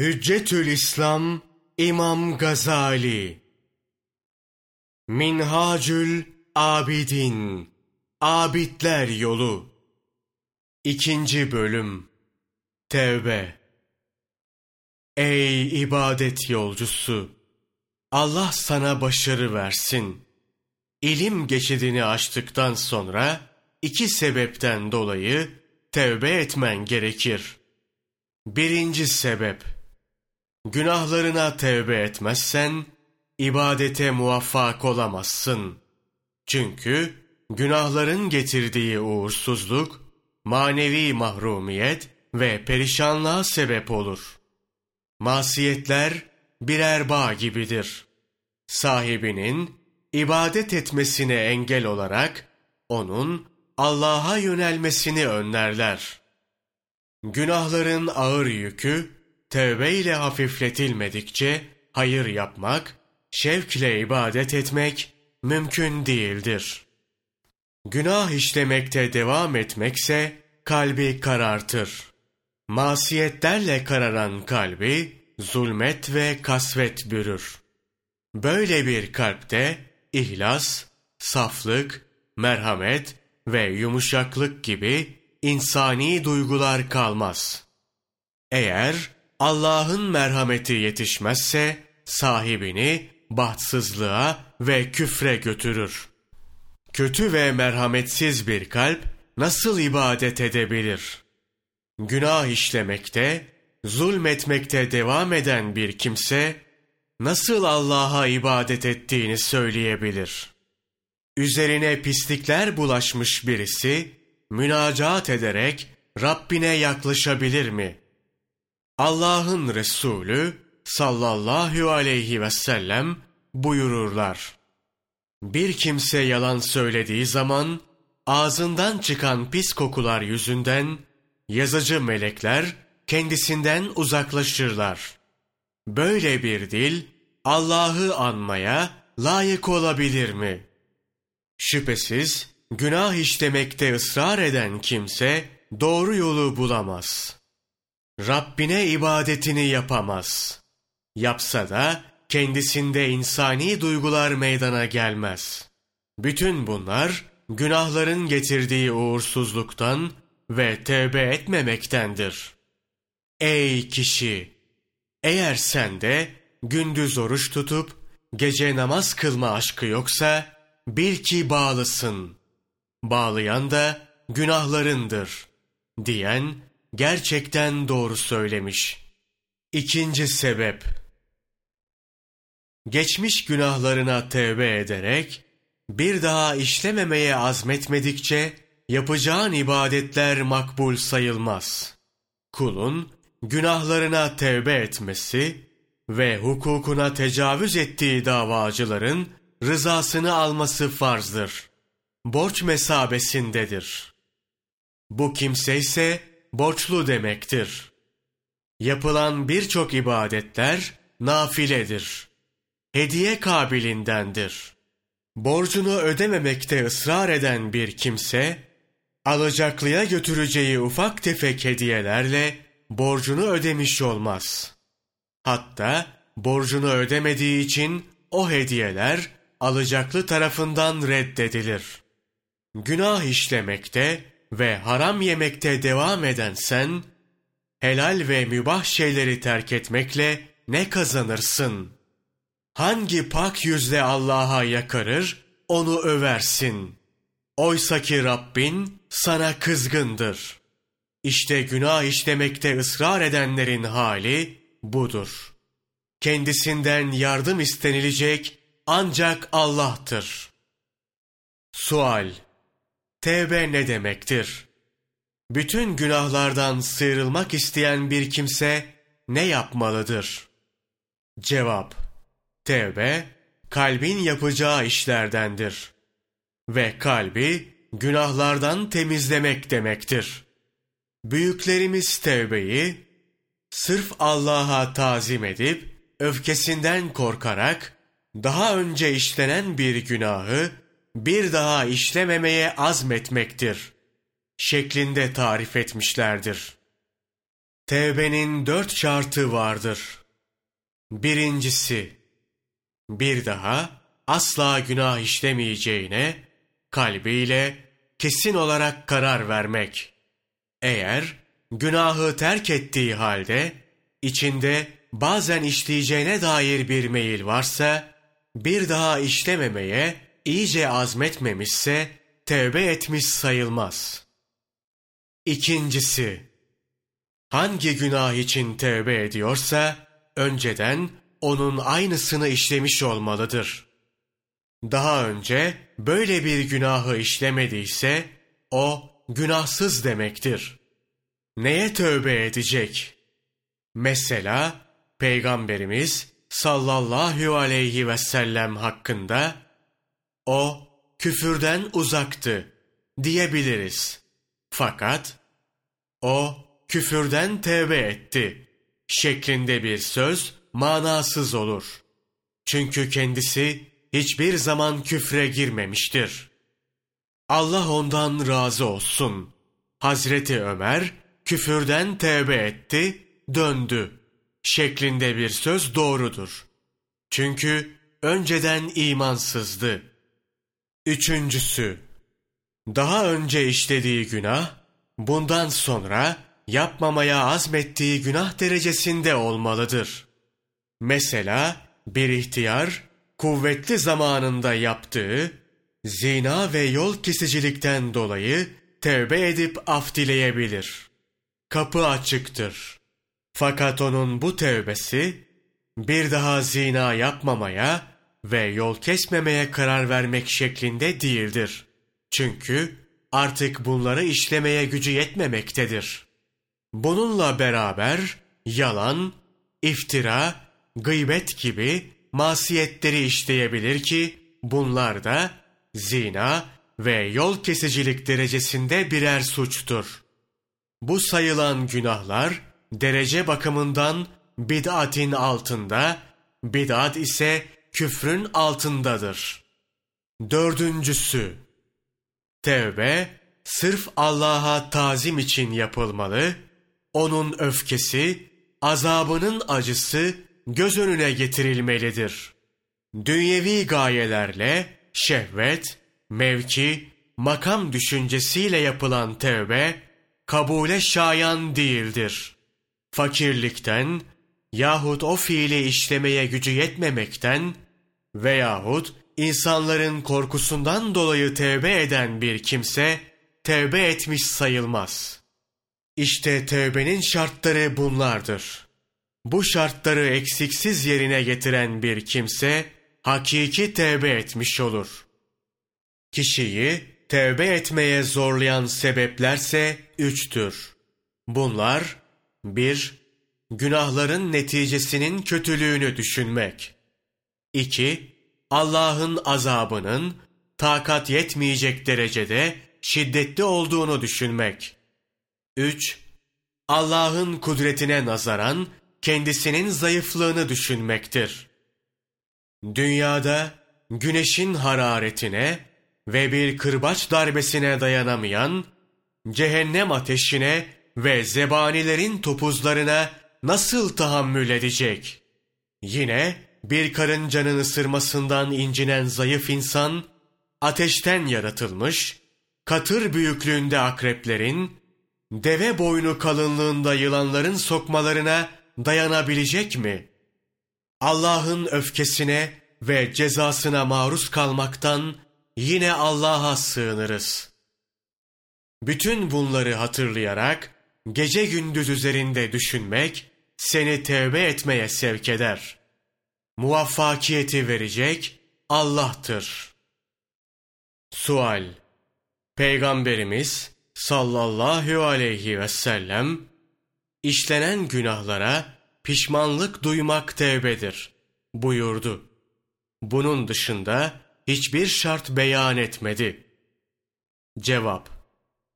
Hüccetül İslam İmam Gazali Minhacül Abidin Abidler Yolu İkinci Bölüm Tevbe Ey ibadet yolcusu! Allah sana başarı versin. İlim geçidini açtıktan sonra iki sebepten dolayı tevbe etmen gerekir. Birinci sebep Günahlarına tevbe etmezsen, ibadete muvaffak olamazsın. Çünkü günahların getirdiği uğursuzluk, manevi mahrumiyet ve perişanlığa sebep olur. Masiyetler birer bağ gibidir. Sahibinin ibadet etmesine engel olarak onun Allah'a yönelmesini önlerler. Günahların ağır yükü tevbe ile hafifletilmedikçe hayır yapmak, şevkle ibadet etmek mümkün değildir. Günah işlemekte devam etmekse kalbi karartır. Masiyetlerle kararan kalbi zulmet ve kasvet bürür. Böyle bir kalpte ihlas, saflık, merhamet ve yumuşaklık gibi insani duygular kalmaz. Eğer Allah'ın merhameti yetişmezse sahibini bahtsızlığa ve küfre götürür. Kötü ve merhametsiz bir kalp nasıl ibadet edebilir? Günah işlemekte, zulmetmekte devam eden bir kimse nasıl Allah'a ibadet ettiğini söyleyebilir? Üzerine pislikler bulaşmış birisi münacat ederek Rabbine yaklaşabilir mi?'' Allah'ın Resulü sallallahu aleyhi ve sellem buyururlar. Bir kimse yalan söylediği zaman ağzından çıkan pis kokular yüzünden yazıcı melekler kendisinden uzaklaşırlar. Böyle bir dil Allah'ı anmaya layık olabilir mi? Şüphesiz günah işlemekte ısrar eden kimse doğru yolu bulamaz.'' Rabbine ibadetini yapamaz. Yapsa da kendisinde insani duygular meydana gelmez. Bütün bunlar günahların getirdiği uğursuzluktan ve tevbe etmemektendir. Ey kişi! Eğer sende gündüz oruç tutup gece namaz kılma aşkı yoksa bil ki bağlısın. Bağlayan da günahlarındır diyen gerçekten doğru söylemiş. İkinci sebep Geçmiş günahlarına tevbe ederek bir daha işlememeye azmetmedikçe yapacağın ibadetler makbul sayılmaz. Kulun günahlarına tevbe etmesi ve hukukuna tecavüz ettiği davacıların rızasını alması farzdır. Borç mesabesindedir. Bu kimse ise borçlu demektir. Yapılan birçok ibadetler nafiledir. Hediye kabilindendir. Borcunu ödememekte ısrar eden bir kimse, alacaklıya götüreceği ufak tefek hediyelerle borcunu ödemiş olmaz. Hatta borcunu ödemediği için o hediyeler alacaklı tarafından reddedilir. Günah işlemekte ve haram yemekte devam eden sen, helal ve mübah şeyleri terk etmekle ne kazanırsın? Hangi pak yüzle Allah'a yakarır, onu översin. Oysa ki Rabbin sana kızgındır. İşte günah işlemekte ısrar edenlerin hali budur. Kendisinden yardım istenilecek ancak Allah'tır. Sual Tevbe ne demektir? Bütün günahlardan sıyrılmak isteyen bir kimse ne yapmalıdır? Cevap Tevbe, kalbin yapacağı işlerdendir. Ve kalbi günahlardan temizlemek demektir. Büyüklerimiz tevbeyi, sırf Allah'a tazim edip, öfkesinden korkarak, daha önce işlenen bir günahı, bir daha işlememeye azmetmektir şeklinde tarif etmişlerdir. Tevbenin dört şartı vardır. Birincisi, bir daha asla günah işlemeyeceğine kalbiyle kesin olarak karar vermek. Eğer günahı terk ettiği halde içinde bazen işleyeceğine dair bir meyil varsa bir daha işlememeye iyice azmetmemişse tevbe etmiş sayılmaz. İkincisi, hangi günah için tevbe ediyorsa önceden onun aynısını işlemiş olmalıdır. Daha önce böyle bir günahı işlemediyse o günahsız demektir. Neye tövbe edecek? Mesela Peygamberimiz sallallahu aleyhi ve sellem hakkında o küfürden uzaktı diyebiliriz. Fakat o küfürden tevbe etti şeklinde bir söz manasız olur. Çünkü kendisi hiçbir zaman küfre girmemiştir. Allah ondan razı olsun. Hazreti Ömer küfürden tevbe etti, döndü şeklinde bir söz doğrudur. Çünkü önceden imansızdı. Üçüncüsü, daha önce işlediği günah, bundan sonra yapmamaya azmettiği günah derecesinde olmalıdır. Mesela bir ihtiyar, kuvvetli zamanında yaptığı, zina ve yol kesicilikten dolayı tevbe edip af dileyebilir. Kapı açıktır. Fakat onun bu tevbesi, bir daha zina yapmamaya ve yol kesmemeye karar vermek şeklinde değildir. Çünkü artık bunları işlemeye gücü yetmemektedir. Bununla beraber yalan, iftira, gıybet gibi masiyetleri işleyebilir ki bunlar da zina ve yol kesicilik derecesinde birer suçtur. Bu sayılan günahlar derece bakımından bid'atin altında, bid'at ise küfrün altındadır. Dördüncüsü, tevbe sırf Allah'a tazim için yapılmalı, onun öfkesi, azabının acısı göz önüne getirilmelidir. Dünyevi gayelerle şehvet, mevki, makam düşüncesiyle yapılan tevbe kabule şayan değildir. Fakirlikten yahut o fiili işlemeye gücü yetmemekten veyahut insanların korkusundan dolayı tevbe eden bir kimse tevbe etmiş sayılmaz. İşte tevbenin şartları bunlardır. Bu şartları eksiksiz yerine getiren bir kimse hakiki tevbe etmiş olur. Kişiyi tevbe etmeye zorlayan sebeplerse üçtür. Bunlar bir, Günahların neticesinin kötülüğünü düşünmek. 2. Allah'ın azabının takat yetmeyecek derecede şiddetli olduğunu düşünmek. 3. Allah'ın kudretine nazaran kendisinin zayıflığını düşünmektir. Dünyada güneşin hararetine ve bir kırbaç darbesine dayanamayan, cehennem ateşine ve zebanilerin topuzlarına nasıl tahammül edecek? Yine bir karıncanın ısırmasından incinen zayıf insan, ateşten yaratılmış, katır büyüklüğünde akreplerin, deve boynu kalınlığında yılanların sokmalarına dayanabilecek mi? Allah'ın öfkesine ve cezasına maruz kalmaktan yine Allah'a sığınırız. Bütün bunları hatırlayarak gece gündüz üzerinde düşünmek seni tevbe etmeye sevk eder. Muvaffakiyeti verecek Allah'tır. Sual Peygamberimiz sallallahu aleyhi ve sellem işlenen günahlara pişmanlık duymak tevbedir buyurdu. Bunun dışında hiçbir şart beyan etmedi. Cevap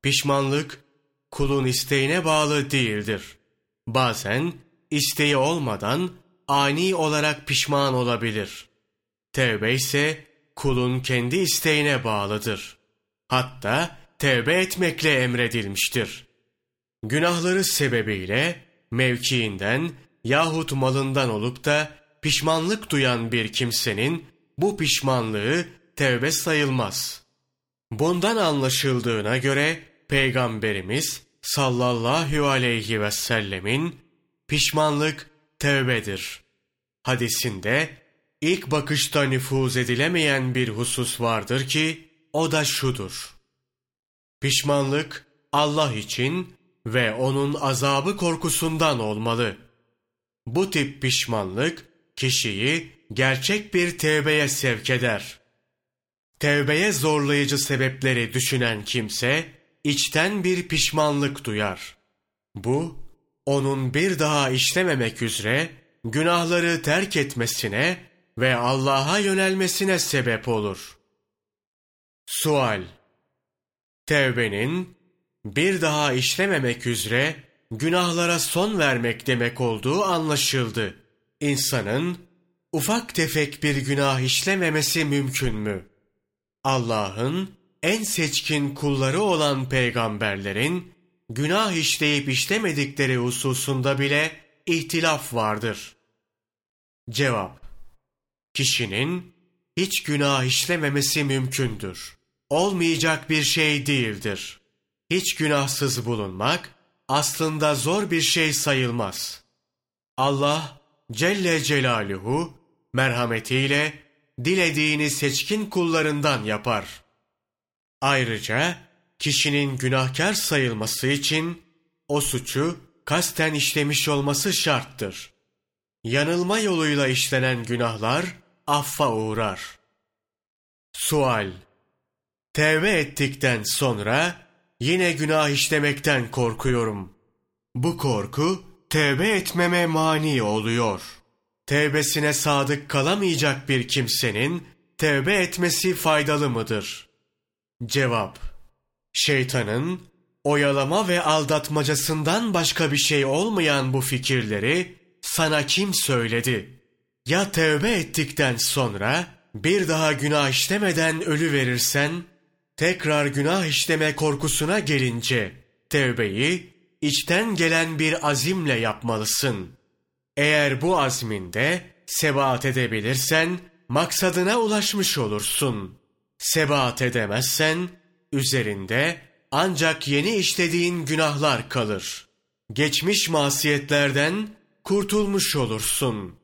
Pişmanlık kulun isteğine bağlı değildir. Bazen isteği olmadan ani olarak pişman olabilir. Tevbe ise kulun kendi isteğine bağlıdır. Hatta tevbe etmekle emredilmiştir. Günahları sebebiyle mevkiinden yahut malından olup da pişmanlık duyan bir kimsenin bu pişmanlığı tevbe sayılmaz. Bundan anlaşıldığına göre Peygamberimiz sallallahu aleyhi ve sellemin pişmanlık tevbedir. Hadisinde ilk bakışta nüfuz edilemeyen bir husus vardır ki o da şudur. Pişmanlık Allah için ve onun azabı korkusundan olmalı. Bu tip pişmanlık kişiyi gerçek bir tevbeye sevk eder. Tevbeye zorlayıcı sebepleri düşünen kimse içten bir pişmanlık duyar. Bu onun bir daha işlememek üzere günahları terk etmesine ve Allah'a yönelmesine sebep olur. Sual Tevbenin bir daha işlememek üzere günahlara son vermek demek olduğu anlaşıldı. İnsanın ufak tefek bir günah işlememesi mümkün mü? Allah'ın en seçkin kulları olan peygamberlerin günah işleyip işlemedikleri hususunda bile ihtilaf vardır. Cevap Kişinin hiç günah işlememesi mümkündür. Olmayacak bir şey değildir. Hiç günahsız bulunmak aslında zor bir şey sayılmaz. Allah Celle Celaluhu merhametiyle dilediğini seçkin kullarından yapar. Ayrıca kişinin günahkar sayılması için o suçu kasten işlemiş olması şarttır. Yanılma yoluyla işlenen günahlar affa uğrar. Sual Tevbe ettikten sonra yine günah işlemekten korkuyorum. Bu korku tevbe etmeme mani oluyor. Tevbesine sadık kalamayacak bir kimsenin tevbe etmesi faydalı mıdır? Cevap Şeytanın oyalama ve aldatmacasından başka bir şey olmayan bu fikirleri sana kim söyledi? Ya tevbe ettikten sonra bir daha günah işlemeden ölü verirsen, tekrar günah işleme korkusuna gelince tevbeyi içten gelen bir azimle yapmalısın. Eğer bu azminde sebat edebilirsen maksadına ulaşmış olursun. Sebat edemezsen üzerinde ancak yeni işlediğin günahlar kalır. Geçmiş masiyetlerden kurtulmuş olursun.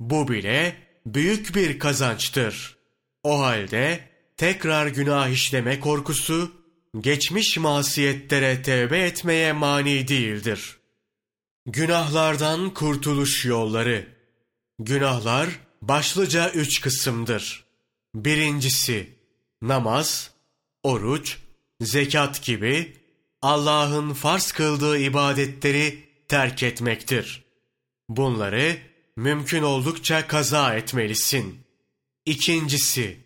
Bu bile büyük bir kazançtır. O halde tekrar günah işleme korkusu, geçmiş masiyetlere tevbe etmeye mani değildir. Günahlardan kurtuluş yolları Günahlar başlıca üç kısımdır. Birincisi, namaz, oruç, zekat gibi Allah'ın farz kıldığı ibadetleri terk etmektir. Bunları mümkün oldukça kaza etmelisin. İkincisi,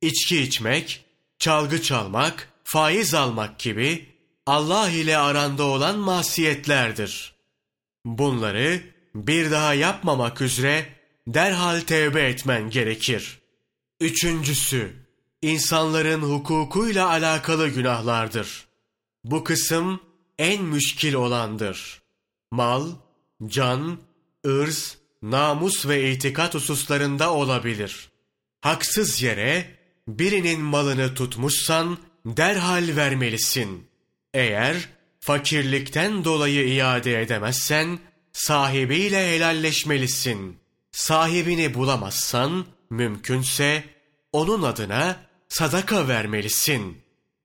içki içmek, çalgı çalmak, faiz almak gibi Allah ile aranda olan masiyetlerdir. Bunları bir daha yapmamak üzere derhal tevbe etmen gerekir. Üçüncüsü, insanların hukukuyla alakalı günahlardır. Bu kısım en müşkil olandır. Mal, can, ırz, namus ve itikat hususlarında olabilir. Haksız yere birinin malını tutmuşsan derhal vermelisin. Eğer fakirlikten dolayı iade edemezsen sahibiyle helalleşmelisin. Sahibini bulamazsan mümkünse onun adına sadaka vermelisin.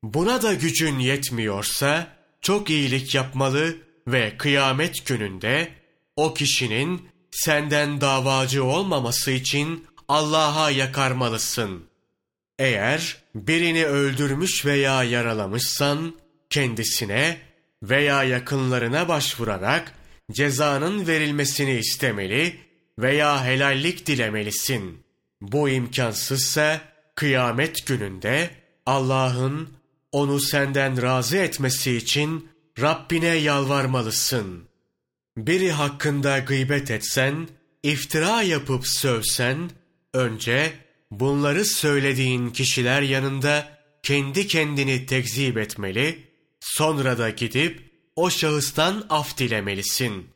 Buna da gücün yetmiyorsa çok iyilik yapmalı ve kıyamet gününde o kişinin senden davacı olmaması için Allah'a yakarmalısın. Eğer birini öldürmüş veya yaralamışsan kendisine veya yakınlarına başvurarak cezanın verilmesini istemeli veya helallik dilemelisin. Bu imkansızsa kıyamet gününde Allah'ın onu senden razı etmesi için Rabbine yalvarmalısın. Biri hakkında gıybet etsen, iftira yapıp sövsen, önce bunları söylediğin kişiler yanında kendi kendini tekzip etmeli, sonra da gidip o şahıstan af dilemelisin.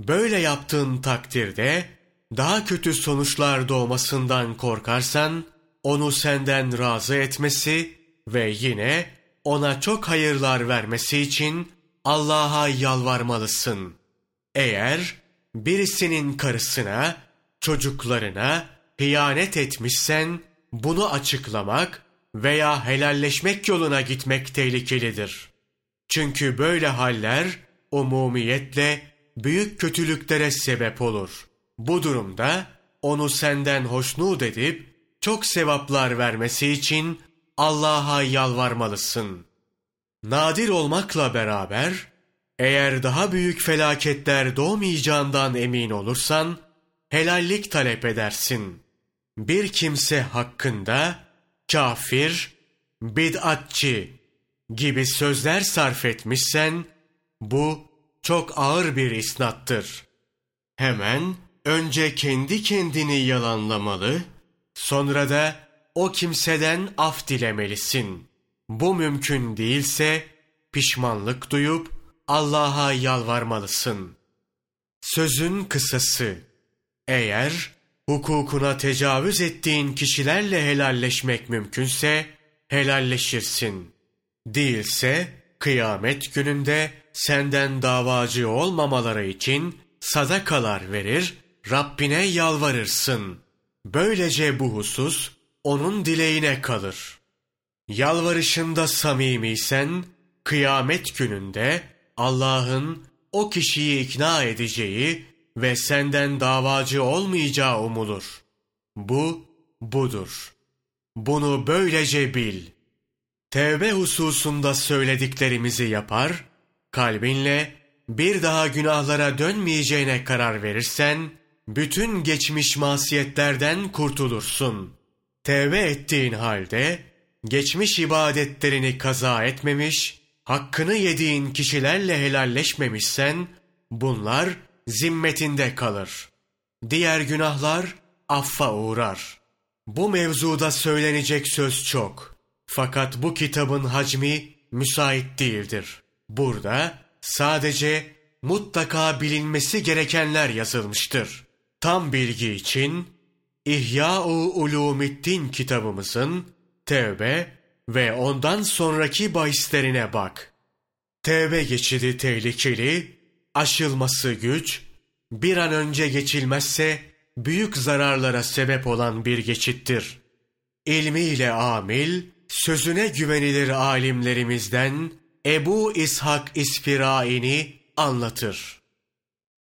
Böyle yaptığın takdirde daha kötü sonuçlar doğmasından korkarsan onu senden razı etmesi ve yine ona çok hayırlar vermesi için Allah'a yalvarmalısın. Eğer birisinin karısına, çocuklarına hıyanet etmişsen bunu açıklamak veya helalleşmek yoluna gitmek tehlikelidir. Çünkü böyle haller umumiyetle büyük kötülüklere sebep olur. Bu durumda onu senden hoşnut edip çok sevaplar vermesi için Allah'a yalvarmalısın. Nadir olmakla beraber eğer daha büyük felaketler doğmayacağından emin olursan helallik talep edersin. Bir kimse hakkında kafir, bid'atçı gibi sözler sarf etmişsen bu çok ağır bir isnattır. Hemen önce kendi kendini yalanlamalı, sonra da o kimseden af dilemelisin. Bu mümkün değilse pişmanlık duyup Allah'a yalvarmalısın. Sözün kısası. Eğer hukukuna tecavüz ettiğin kişilerle helalleşmek mümkünse helalleşirsin. Değilse kıyamet gününde senden davacı olmamaları için sadakalar verir, Rabbine yalvarırsın. Böylece bu husus onun dileğine kalır. Yalvarışında samimiysen, kıyamet gününde Allah'ın o kişiyi ikna edeceği ve senden davacı olmayacağı umulur. Bu, budur. Bunu böylece bil. Tevbe hususunda söylediklerimizi yapar, kalbinle bir daha günahlara dönmeyeceğine karar verirsen, bütün geçmiş masiyetlerden kurtulursun. Tevbe ettiğin halde, geçmiş ibadetlerini kaza etmemiş, hakkını yediğin kişilerle helalleşmemişsen, bunlar zimmetinde kalır. Diğer günahlar affa uğrar. Bu mevzuda söylenecek söz çok. Fakat bu kitabın hacmi müsait değildir. Burada sadece mutlaka bilinmesi gerekenler yazılmıştır. Tam bilgi için İhya-u Ulumiddin kitabımızın Tevbe ve ondan sonraki bahislerine bak. Tevbe geçidi tehlikeli, aşılması güç, bir an önce geçilmezse büyük zararlara sebep olan bir geçittir. İlmiyle amil, sözüne güvenilir alimlerimizden Ebu İshak İsfirai'ni anlatır.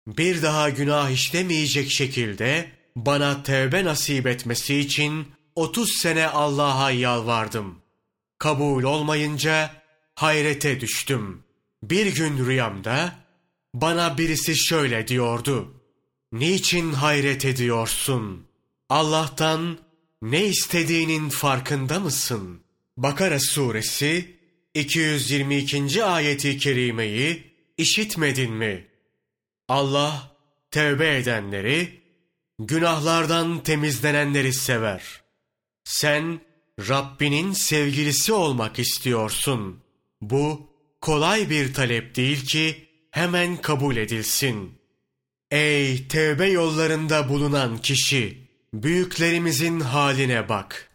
Bir daha günah işlemeyecek şekilde bana tevbe nasip etmesi için 30 sene Allah'a yalvardım. Kabul olmayınca hayrete düştüm. Bir gün rüyamda bana birisi şöyle diyordu. Niçin hayret ediyorsun? Allah'tan ne istediğinin farkında mısın? Bakara suresi 222. ayeti kerimeyi işitmedin mi? Allah tevbe edenleri, günahlardan temizlenenleri sever. Sen Rabbinin sevgilisi olmak istiyorsun. Bu kolay bir talep değil ki hemen kabul edilsin. Ey tevbe yollarında bulunan kişi, büyüklerimizin haline bak.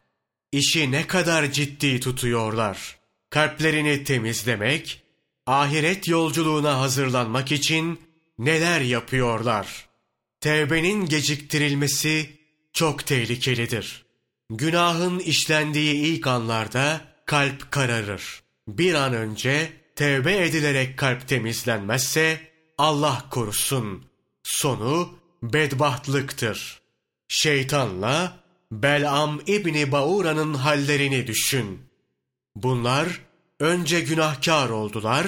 İşi ne kadar ciddi tutuyorlar. Kalplerini temizlemek, ahiret yolculuğuna hazırlanmak için neler yapıyorlar. Tevbenin geciktirilmesi çok tehlikelidir. Günahın işlendiği ilk anlarda kalp kararır. Bir an önce tevbe edilerek kalp temizlenmezse Allah korusun. Sonu bedbahtlıktır. Şeytanla Bel'am İbni Baura'nın hallerini düşün. Bunlar önce günahkar oldular,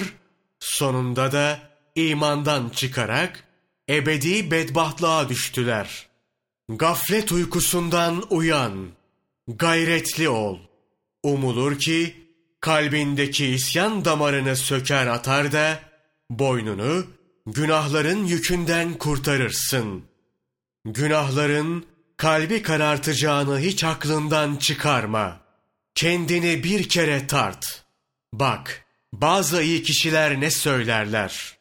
sonunda da imandan çıkarak ebedi bedbahtlığa düştüler. Gaflet uykusundan uyan, gayretli ol. Umulur ki kalbindeki isyan damarını söker atar da boynunu günahların yükünden kurtarırsın. Günahların kalbi karartacağını hiç aklından çıkarma. Kendini bir kere tart. Bak, bazı iyi kişiler ne söylerler?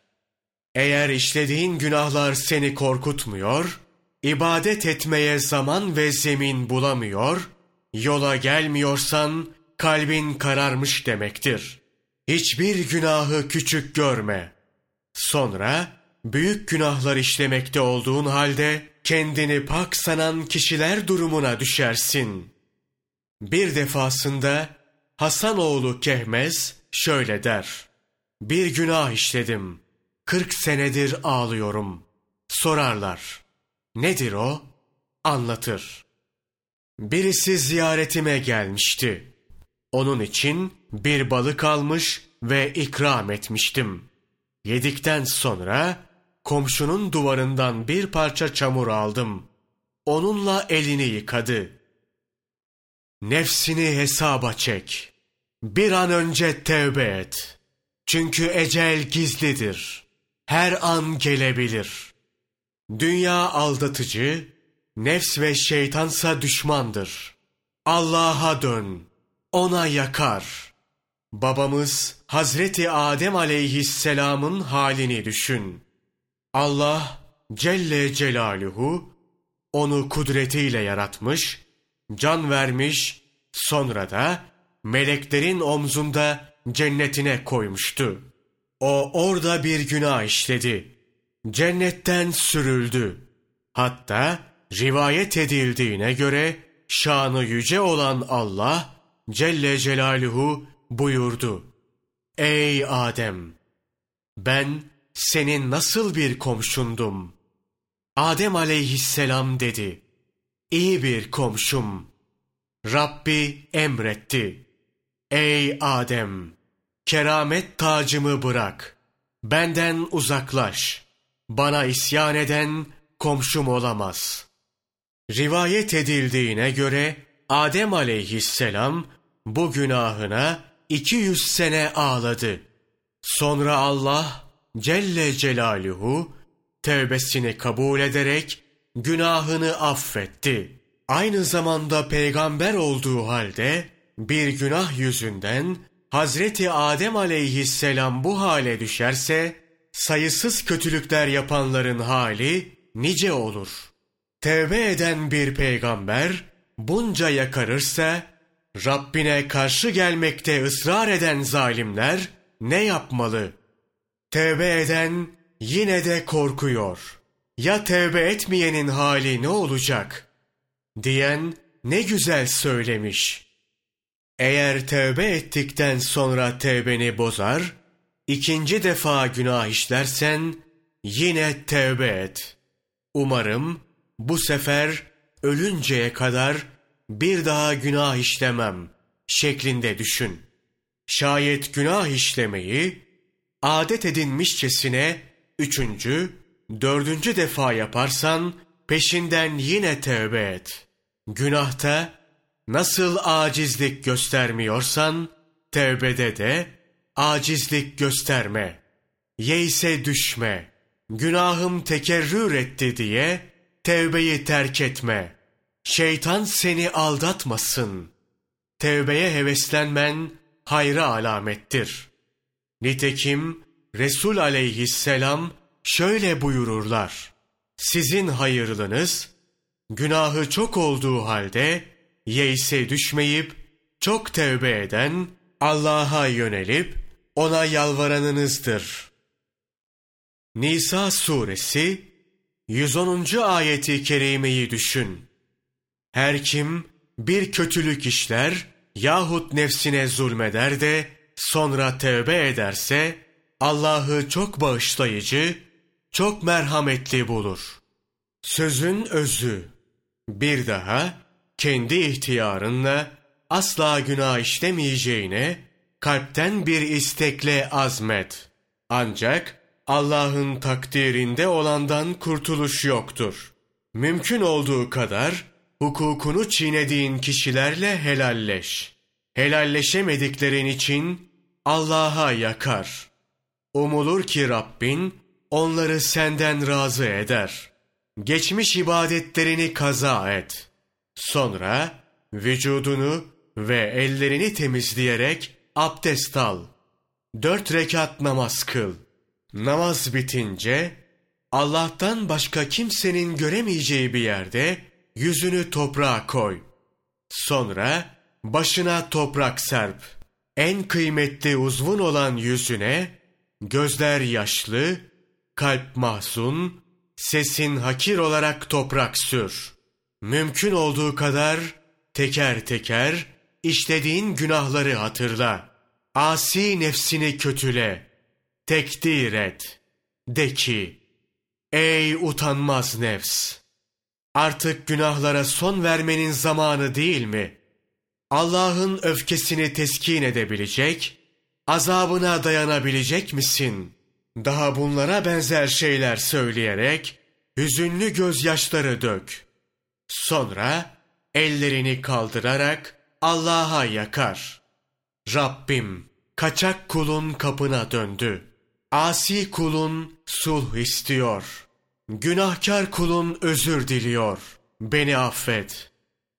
Eğer işlediğin günahlar seni korkutmuyor, ibadet etmeye zaman ve zemin bulamıyor, yola gelmiyorsan kalbin kararmış demektir. Hiçbir günahı küçük görme. Sonra büyük günahlar işlemekte olduğun halde kendini pak sanan kişiler durumuna düşersin. Bir defasında Hasanoğlu Kehmez şöyle der. Bir günah işledim. Kırk senedir ağlıyorum. Sorarlar. Nedir o? Anlatır. Birisi ziyaretime gelmişti. Onun için bir balık almış ve ikram etmiştim. Yedikten sonra komşunun duvarından bir parça çamur aldım. Onunla elini yıkadı. Nefsini hesaba çek. Bir an önce tevbe et. Çünkü ecel gizlidir. Her an gelebilir. Dünya aldatıcı, nefs ve şeytansa düşmandır. Allah'a dön, ona yakar. Babamız Hazreti Adem aleyhisselamın halini düşün. Allah Celle Celaluhu onu kudretiyle yaratmış, can vermiş, sonra da meleklerin omzunda cennetine koymuştu. O orada bir günah işledi. Cennetten sürüldü. Hatta rivayet edildiğine göre şanı yüce olan Allah Celle Celaluhu buyurdu. Ey Adem! Ben senin nasıl bir komşundum? Adem aleyhisselam dedi. İyi bir komşum. Rabbi emretti. Ey Adem! Keramet tacımı bırak. Benden uzaklaş. Bana isyan eden komşum olamaz. Rivayet edildiğine göre Adem aleyhisselam bu günahına 200 sene ağladı. Sonra Allah Celle Celaluhu tevbesini kabul ederek günahını affetti. Aynı zamanda peygamber olduğu halde bir günah yüzünden Hazreti Adem aleyhisselam bu hale düşerse sayısız kötülükler yapanların hali nice olur. Tevbe eden bir peygamber bunca yakarırsa Rabbine karşı gelmekte ısrar eden zalimler ne yapmalı? Tevbe eden yine de korkuyor. Ya tevbe etmeyenin hali ne olacak? Diyen ne güzel söylemiş. Eğer tevbe ettikten sonra tevbeni bozar, ikinci defa günah işlersen yine tevbe et. Umarım bu sefer ölünceye kadar bir daha günah işlemem şeklinde düşün. Şayet günah işlemeyi adet edinmişçesine üçüncü, dördüncü defa yaparsan peşinden yine tövbe et. Günahta nasıl acizlik göstermiyorsan tevbede de acizlik gösterme. Yeyse düşme. Günahım tekerrür etti diye tevbeyi terk etme. Şeytan seni aldatmasın. Tevbeye heveslenmen hayra alamettir. Nitekim Resul aleyhisselam şöyle buyururlar. Sizin hayırlınız, günahı çok olduğu halde yeyse düşmeyip, çok tevbe eden, Allah'a yönelip, ona yalvaranınızdır. Nisa suresi 110. ayeti kerimeyi düşün. Her kim bir kötülük işler yahut nefsine zulmeder de sonra tövbe ederse Allah'ı çok bağışlayıcı, çok merhametli bulur. Sözün özü. Bir daha kendi ihtiyarınla asla günah işlemeyeceğine kalpten bir istekle azmet. Ancak Allah'ın takdirinde olandan kurtuluş yoktur. Mümkün olduğu kadar hukukunu çiğnediğin kişilerle helalleş. Helalleşemediklerin için Allah'a yakar. Umulur ki Rabbin onları senden razı eder. Geçmiş ibadetlerini kaza et. Sonra vücudunu ve ellerini temizleyerek abdest al. Dört rekat namaz kıl. Namaz bitince Allah'tan başka kimsenin göremeyeceği bir yerde yüzünü toprağa koy. Sonra başına toprak serp. En kıymetli uzvun olan yüzüne gözler yaşlı, kalp mahzun, sesin hakir olarak toprak sür. Mümkün olduğu kadar teker teker işlediğin günahları hatırla. Asi nefsini kötüle, tekdir et. De ki, ey utanmaz nefs! Artık günahlara son vermenin zamanı değil mi? Allah'ın öfkesini teskin edebilecek, azabına dayanabilecek misin? Daha bunlara benzer şeyler söyleyerek, hüzünlü gözyaşları dök. Sonra ellerini kaldırarak Allah'a yakar. Rabbim, kaçak kulun kapına döndü. Asi kulun sulh istiyor. Günahkar kulun özür diliyor. Beni affet.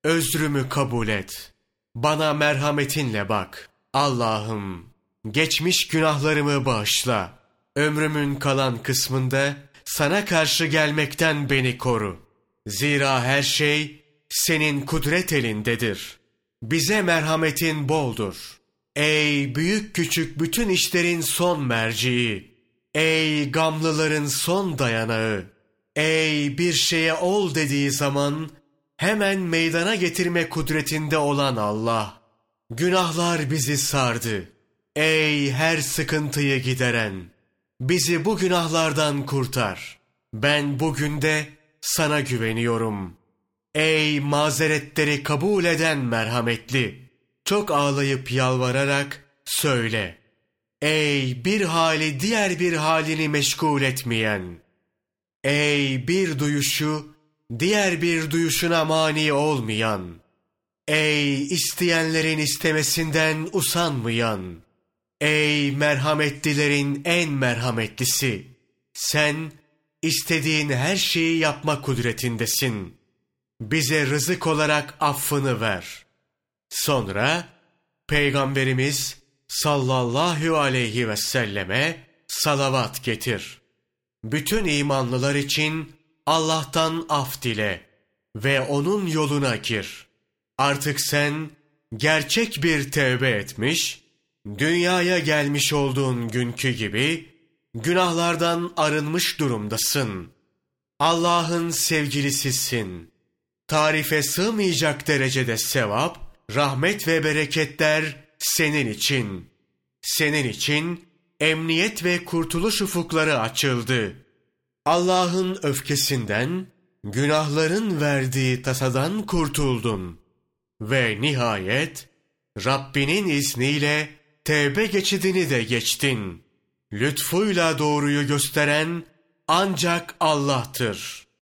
Özrümü kabul et. Bana merhametinle bak. Allah'ım, geçmiş günahlarımı bağışla. Ömrümün kalan kısmında sana karşı gelmekten beni koru. Zira her şey senin kudret elindedir. Bize merhametin boldur. Ey büyük küçük bütün işlerin son merciği. Ey gamlıların son dayanağı. Ey bir şeye ol dediği zaman hemen meydana getirme kudretinde olan Allah. Günahlar bizi sardı. Ey her sıkıntıyı gideren. Bizi bu günahlardan kurtar. Ben bugün de sana güveniyorum. Ey mazeretleri kabul eden merhametli. Çok ağlayıp yalvararak söyle. Ey bir hali diğer bir halini meşgul etmeyen. Ey bir duyuşu diğer bir duyuşuna mani olmayan. Ey isteyenlerin istemesinden usanmayan. Ey merhametlilerin en merhametlisi. Sen istediğin her şeyi yapma kudretindesin. Bize rızık olarak affını ver. Sonra Peygamberimiz sallallahu aleyhi ve selleme salavat getir. Bütün imanlılar için Allah'tan af dile ve onun yoluna gir. Artık sen gerçek bir tevbe etmiş, dünyaya gelmiş olduğun günkü gibi günahlardan arınmış durumdasın. Allah'ın sevgilisisin. Tarife sığmayacak derecede sevap, rahmet ve bereketler senin için. Senin için emniyet ve kurtuluş ufukları açıldı. Allah'ın öfkesinden, günahların verdiği tasadan kurtuldun. Ve nihayet Rabbinin izniyle tevbe geçidini de geçtin. Lütfuyla doğruyu gösteren ancak Allah'tır.